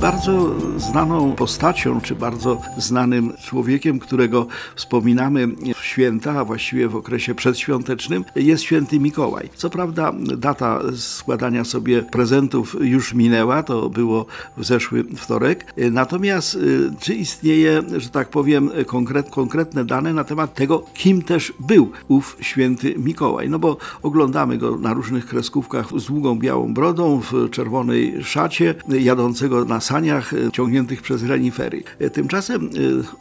Bardzo znaną postacią, czy bardzo znanym człowiekiem, którego wspominamy w święta, a właściwie w okresie przedświątecznym, jest święty Mikołaj. Co prawda data składania sobie prezentów już minęła, to było w zeszły wtorek. Natomiast y, czy istnieje, że tak powiem, konkret, konkretne dane na temat tego, kim też był ów święty Mikołaj? No bo oglądamy go na różnych kreskówkach z długą białą brodą, w czerwonej szacie, jadącego na saniach e, ciągniętych przez renifery. E, tymczasem e,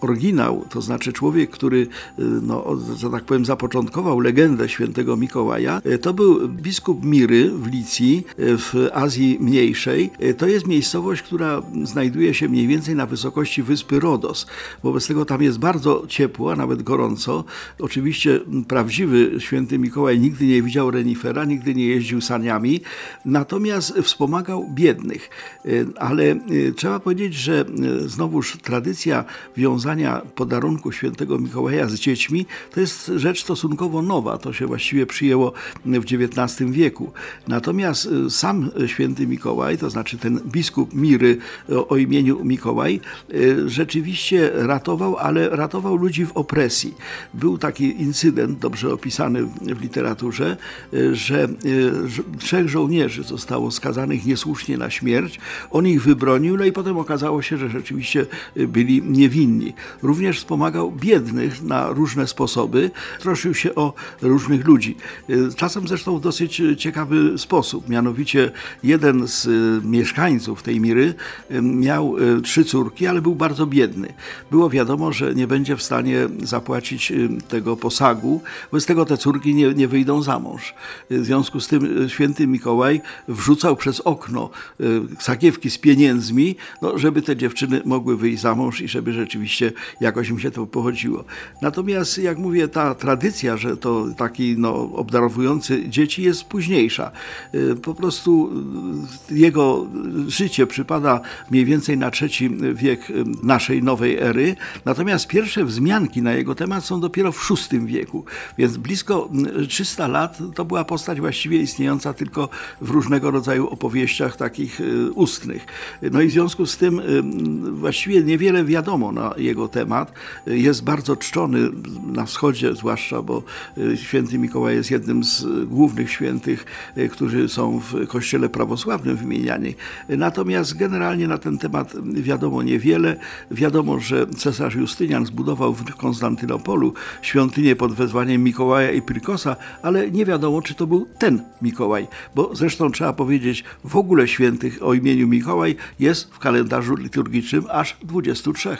oryginał, to znaczy człowiek, który, no, że tak powiem, zapoczątkował legendę świętego Mikołaja, to był biskup Miry w Licji, w Azji Mniejszej. To jest miejscowość, która znajduje się mniej więcej na wysokości wyspy Rodos. Wobec tego tam jest bardzo ciepło, a nawet gorąco. Oczywiście prawdziwy święty Mikołaj nigdy nie widział renifera, nigdy nie jeździł saniami, natomiast wspomagał biednych. Ale trzeba powiedzieć, że e, znowuż tradycja wiązania podarunku świętego Mikołaja z dziećmi to jest rzecz stosunkowo nowa. To się właściwie przyjęło w XIX wieku. Natomiast sam święty Mikołaj, to znaczy ten biskup Miry o imieniu Mikołaj, rzeczywiście ratował, ale ratował ludzi w opresji. Był taki incydent, dobrze opisany w literaturze, że trzech żołnierzy zostało skazanych niesłusznie na śmierć. On ich wybronił, no i potem okazało się, że rzeczywiście y, byli niewinni. Również wspomagał biednych na różne sposoby, troszczył się o różnych ludzi. Y, czasem zresztą w dosyć ciekawy sposób. Mianowicie jeden z y, mieszkańców tej Miry miał trzy córki, ale był bardzo biedny. Było wiadomo, że nie będzie w stanie zapłacić tego posagu, bez tego te córki nie, nie wyjdą za mąż. W związku z tym święty Mikołaj wrzucał przez okno sakiewki z pieniędzmi no, żeby te dziewczyny mogły wyjść za mąż i żeby rzeczywiście jakoś im się to pochodziło. Natomiast, jak mówię, ta tradycja, że to taki no, obdarowujący dzieci jest późniejsza. Y, po prostu y, jego życie przypada mniej więcej na trzeci wiek y, naszej nowej ery, natomiast pierwsze wzmianki na jego temat są dopiero w VI wieku, więc blisko 300 lat to była postać właściwie istniejąca tylko w różnego rodzaju opowieściach takich ustnych. No i w związku z tym właściwie niewiele wiadomo na jego temat. Jest bardzo czczony na wschodzie, zwłaszcza, bo y, święty Mikołaj jest jednym z głównych świętych, y, którzy są w kościele prawosławnym wymieniani. Natomiast generalnie na ten temat wiadomo niewiele. Wiadomo, że cesarz Justynian zbudował w Konstantynopolu świątynię pod wezwaniem Mikołaja i Prikosa, ale nie wiadomo, czy to był ten Mikołaj, bo zresztą trzeba powiedzieć, w ogóle świętych o imieniu Mikołaj jest w kalendarzu liturgicznym aż 23.